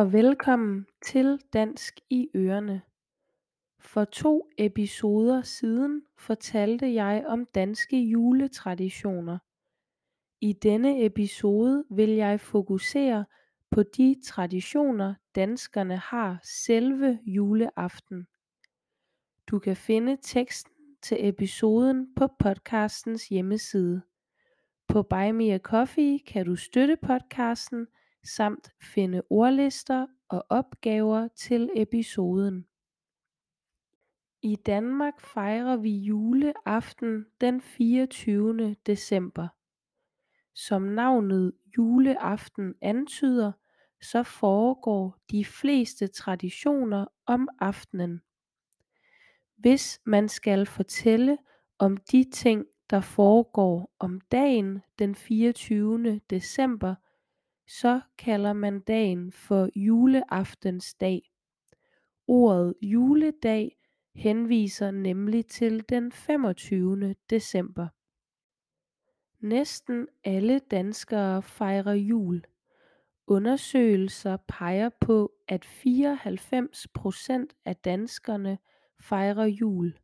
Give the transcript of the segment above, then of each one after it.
og velkommen til Dansk i ørerne. For to episoder siden fortalte jeg om danske juletraditioner. I denne episode vil jeg fokusere på de traditioner danskerne har selve juleaften. Du kan finde teksten til episoden på podcastens hjemmeside. På Buy Me a Coffee kan du støtte podcasten samt finde ordlister og opgaver til episoden. I Danmark fejrer vi juleaften den 24. december. Som navnet juleaften antyder, så foregår de fleste traditioner om aftenen. Hvis man skal fortælle om de ting, der foregår om dagen den 24. december, så kalder man dagen for juleaftensdag. Ordet juledag henviser nemlig til den 25. december. Næsten alle danskere fejrer jul. Undersøgelser peger på, at 94 procent af danskerne fejrer jul.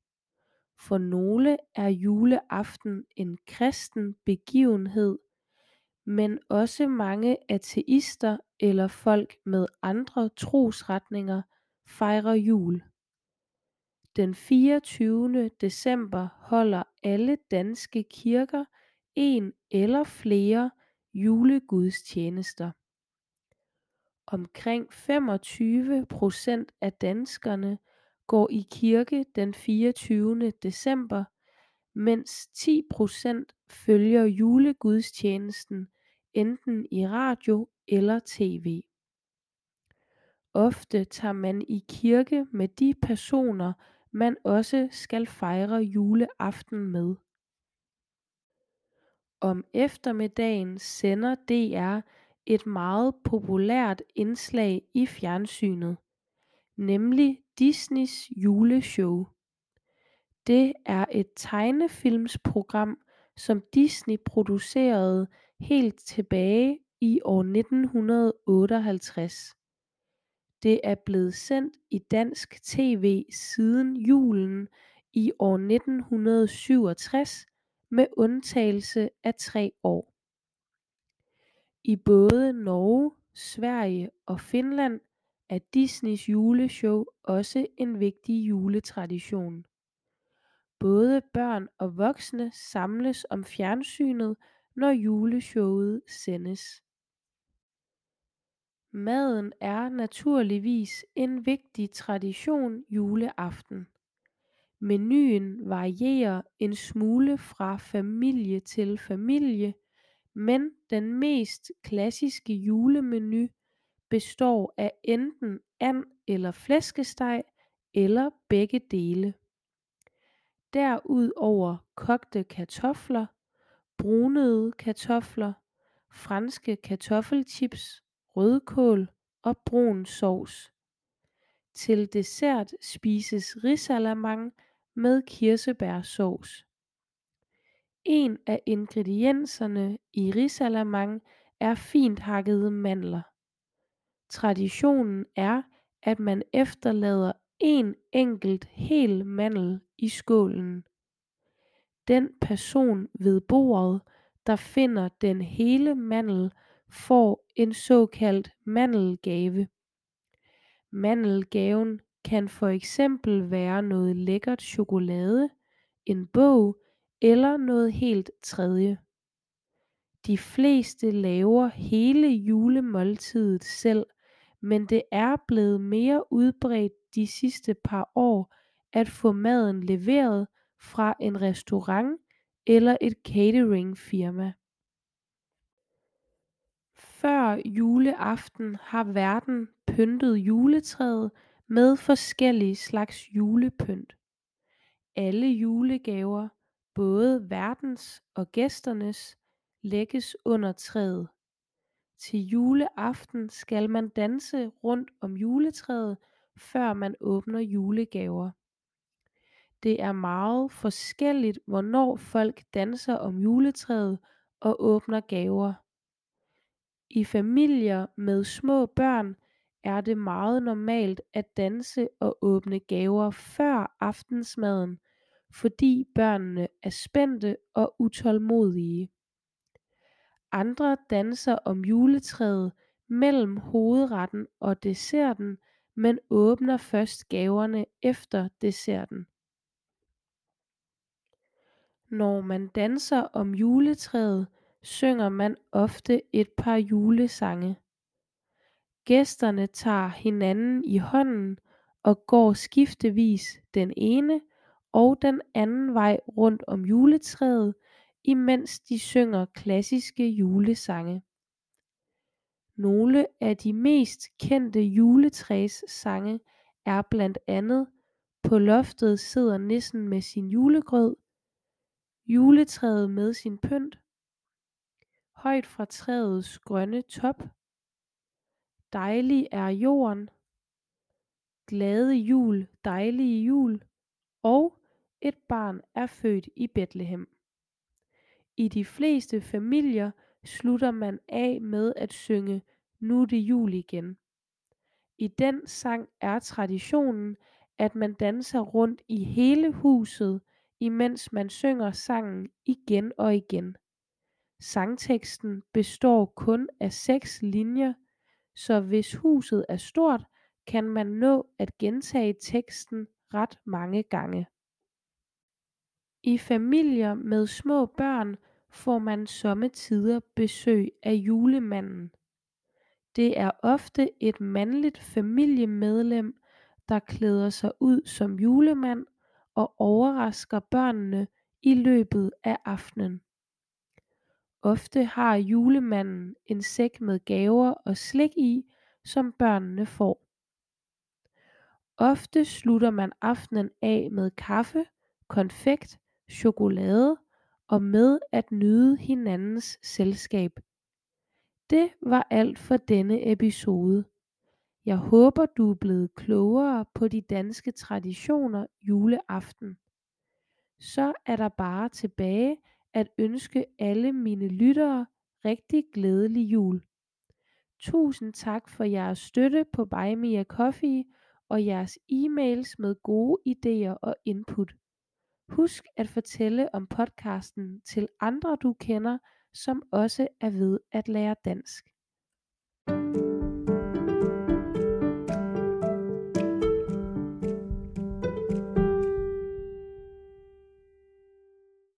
For nogle er juleaften en kristen begivenhed, men også mange ateister eller folk med andre trosretninger fejrer jul. Den 24. december holder alle danske kirker en eller flere julegudstjenester. Omkring 25 procent af danskerne går i kirke den 24. december, mens 10 procent følger julegudstjenesten enten i radio eller tv. Ofte tager man i kirke med de personer, man også skal fejre juleaften med. Om eftermiddagen sender DR et meget populært indslag i fjernsynet, nemlig Disneys juleshow. Det er et tegnefilmsprogram, som Disney producerede helt tilbage i år 1958. Det er blevet sendt i dansk tv siden julen i år 1967 med undtagelse af tre år. I både Norge, Sverige og Finland er Disneys juleshow også en vigtig juletradition. Både børn og voksne samles om fjernsynet, når juleshowet sendes. Maden er naturligvis en vigtig tradition juleaften. Menuen varierer en smule fra familie til familie, men den mest klassiske julemenu består af enten and eller flæskesteg eller begge dele. Derudover kogte kartofler, brunede kartofler, franske kartoffelchips, rødkål og brun sovs. Til dessert spises risalamande med kirsebærsauce. En af ingredienserne i risalamande er fint hakkede mandler. Traditionen er, at man efterlader en enkelt hel mandel i skålen. Den person ved bordet, der finder den hele mandel, får en såkaldt mandelgave. Mandelgaven kan for eksempel være noget lækkert chokolade, en bog eller noget helt tredje. De fleste laver hele julemåltidet selv, men det er blevet mere udbredt de sidste par år at få maden leveret fra en restaurant eller et cateringfirma. Før juleaften har værten pyntet juletræet med forskellige slags julepynt. Alle julegaver, både værtens og gæsternes, lægges under træet. Til juleaften skal man danse rundt om juletræet, før man åbner julegaver. Det er meget forskelligt, hvornår folk danser om juletræet og åbner gaver. I familier med små børn er det meget normalt at danse og åbne gaver før aftensmaden, fordi børnene er spændte og utålmodige. Andre danser om juletræet mellem hovedretten og desserten, men åbner først gaverne efter desserten. Når man danser om juletræet, synger man ofte et par julesange. Gæsterne tager hinanden i hånden og går skiftevis den ene og den anden vej rundt om juletræet, imens de synger klassiske julesange. Nogle af de mest kendte juletræs sange er blandt andet På loftet sidder nissen med sin julegrød, Juletræet med sin pynt, Højt fra træets grønne top, Dejlig er jorden, Glade jul, dejlige jul og Et barn er født i Betlehem. I de fleste familier slutter man af med at synge Nu det jul igen. I den sang er traditionen, at man danser rundt i hele huset, imens man synger sangen igen og igen. Sangteksten består kun af seks linjer, så hvis huset er stort, kan man nå at gentage teksten ret mange gange. I familier med små børn får man sommetider besøg af julemanden. Det er ofte et mandligt familiemedlem, der klæder sig ud som julemand og overrasker børnene i løbet af aftenen. Ofte har julemanden en sæk med gaver og slik i, som børnene får. Ofte slutter man aftenen af med kaffe, konfekt, chokolade og med at nyde hinandens selskab. Det var alt for denne episode. Jeg håber du er blevet klogere på de danske traditioner juleaften. Så er der bare tilbage at ønske alle mine lyttere rigtig glædelig jul. Tusind tak for jeres støtte på Buy Me a Coffee og jeres e-mails med gode idéer og input. Husk at fortælle om podcasten til andre du kender, som også er ved at lære dansk.